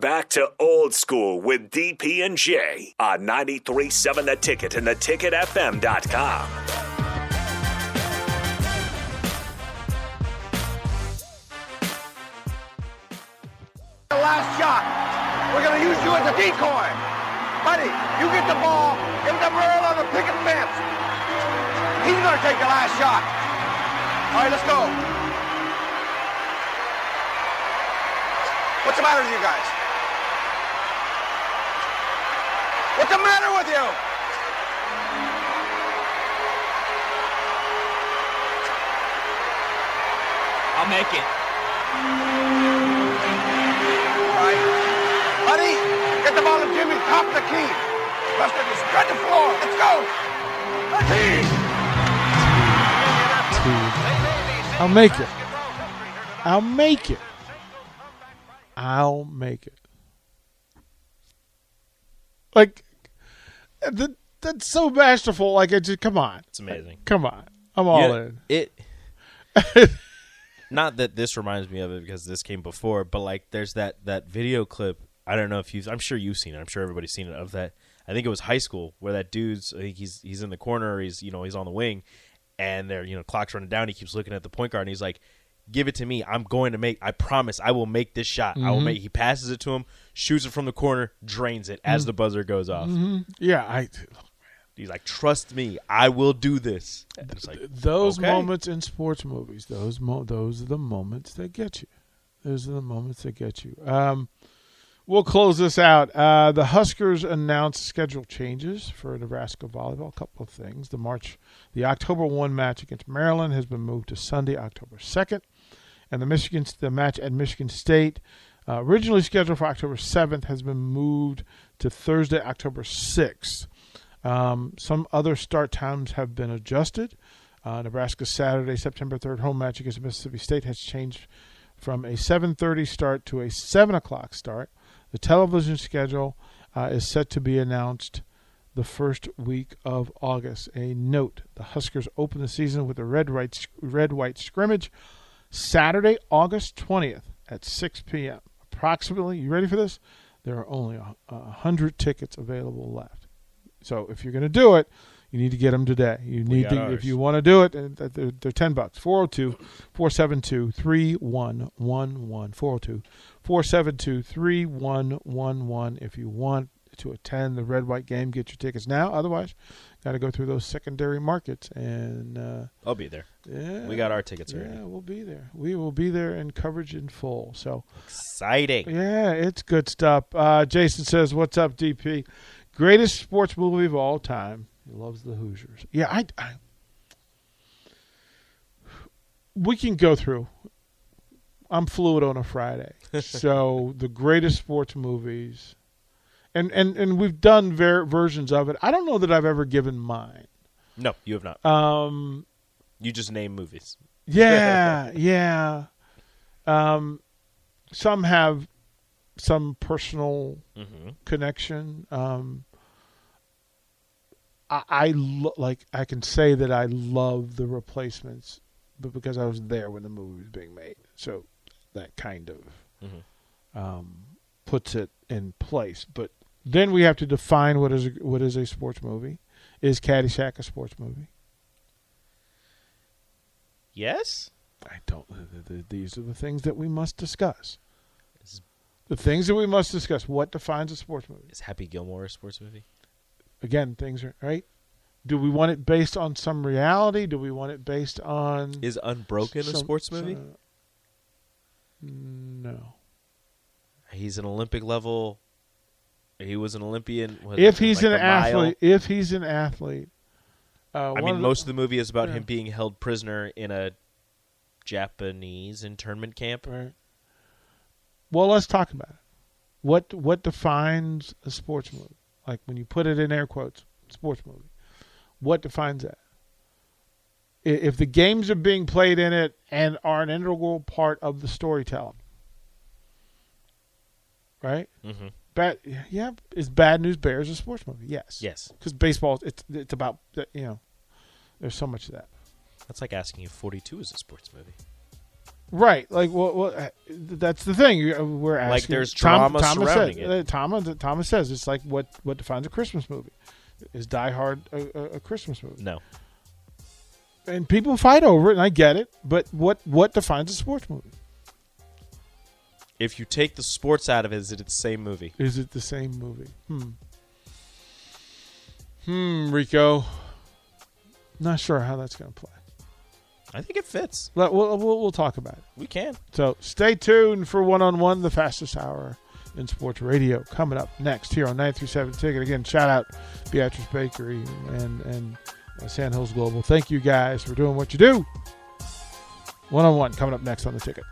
Back to old school with DP and J on 93.7 The Ticket and theticketfm.com. The last shot. We're going to use you as a decoy. Buddy, you get the ball, give the Merle on the picket fence. He's going to take the last shot. All right, let's go. What's the matter with you guys? What's the matter with you? I'll make it. All right. Buddy, get the ball to Jimmy. Top the key. Buster, just spread the floor. Let's go. Let's I'll make it. I'll make it. I'll make it. Like that, that's so masterful. Like it just come on. It's amazing. Come on. I'm all Yeah, in. It. not that this reminds me of it because this came before, but like there's that that video clip. I don't know if you've. I'm sure you've seen it. I'm sure everybody's seen it. Of that, I think it was high school where that dude's. I think he's he's in the corner. He's you know he's on the wing, and there you know clock's running down. He keeps looking at the point guard and he's like, "Give it to me. I'm going to make. I promise. I will make this shot. I will mm-hmm. make." He passes it to him, shoots it from the corner, drains it as mm. the buzzer goes off. Mm-hmm. Yeah, I He's like, "Trust me. I will do this." It's like those okay. moments in sports movies, those mo- those are the moments that get you. Those are the moments that get you. Um, we'll close this out. Uh, the Huskers announced schedule changes for Nebraska volleyball. A couple of things. The March, the October one match against Maryland has been moved to Sunday, October second, and the Michigan the match at Michigan State, uh, originally scheduled for October seventh, has been moved to Thursday, October sixth. Um, some other start times have been adjusted. Uh, Nebraska's Saturday, September 3rd home match against Mississippi State has changed from a 7:30 start to a 7 o'clock start. The television schedule uh, is set to be announced the first week of August. A note: the Huskers open the season with a red white red white scrimmage Saturday, August 20th at 6 p.m. Approximately, you ready for this? There are only a hundred tickets available left. So if you're going to do it, you need to get them today. You need to ours. if you want to do it, and they're, they're 10 bucks. 402 472 3111 402 472 3111 if you want to attend the red white game, get your tickets now. Otherwise, got to go through those secondary markets and uh, I'll be there. yeah, We got our tickets yeah, we'll be there. We will be there in coverage in full. So Exciting. yeah, it's good stuff. Uh, Jason says, "What's up, DP? Greatest sports movie of all time." He loves the Hoosiers. Yeah, I. I we can go through. I'm fluid on a Friday, so the greatest sports movies, and and and we've done ver- versions of it. I don't know that I've ever given mine. No, you have not. Um, You just name movies. Yeah, yeah. Um, some have some personal Mm-hmm. connection. Um, I, I lo- like I can say that I love the replacements, but because I was there when the movie was being made, so that kind of Mhm. um, puts it in place. But then we have to define what is a, what is a sports movie. Is Caddyshack a sports movie? Yes. I don't. th- th- These are the things that we must discuss. Is, The things that we must discuss. What defines a sports movie? is Happy Gilmore a sports movie? Again, things are right. Do we want it based on some reality? Do we want it based on Is Unbroken a sports movie? some- no. He's an Olympic level. He was an Olympian. If he's like an the mile? athlete, if he's an athlete, uh, I mean, of most of the movie is about yeah. him being held prisoner in a Japanese internment camp. Right. Well, let's talk about it. What what defines a sports movie? Like when you put it in air quotes, sports movie. What defines that? If the games are being played in it and are an integral part of the storytelling, right? Mm-hmm. Bad, yeah. Is Bad News Bears a sports movie? Yes. Yes, Because baseball, it's it's about you know, there's so much of that. that's like asking if Forty Two is a sports movie. Right, like what? What? uh, That's the thing. Uh, We're asking. Like, there's Tom- drama Thomas surrounding said, it. uh, Thomas, Thomas says it's like what what defines a Christmas movie. Is Die Hard a, a, a Christmas movie? No. And people fight over it, and I get it. But what what defines a sports movie? If you take the sports out of it, is it the same movie? Is it the same movie? Hmm. Hmm. Rico. Not sure how that's going to play. I think it fits. We'll, we'll we'll talk about it. We can. So stay tuned for one on one, the fastest hour in sports radio, coming up next here on 937 Ticket. Again, shout out Beatrice Bakery and and uh, Sandhills Global. Thank you guys for doing what you do. One on one coming up next on the ticket.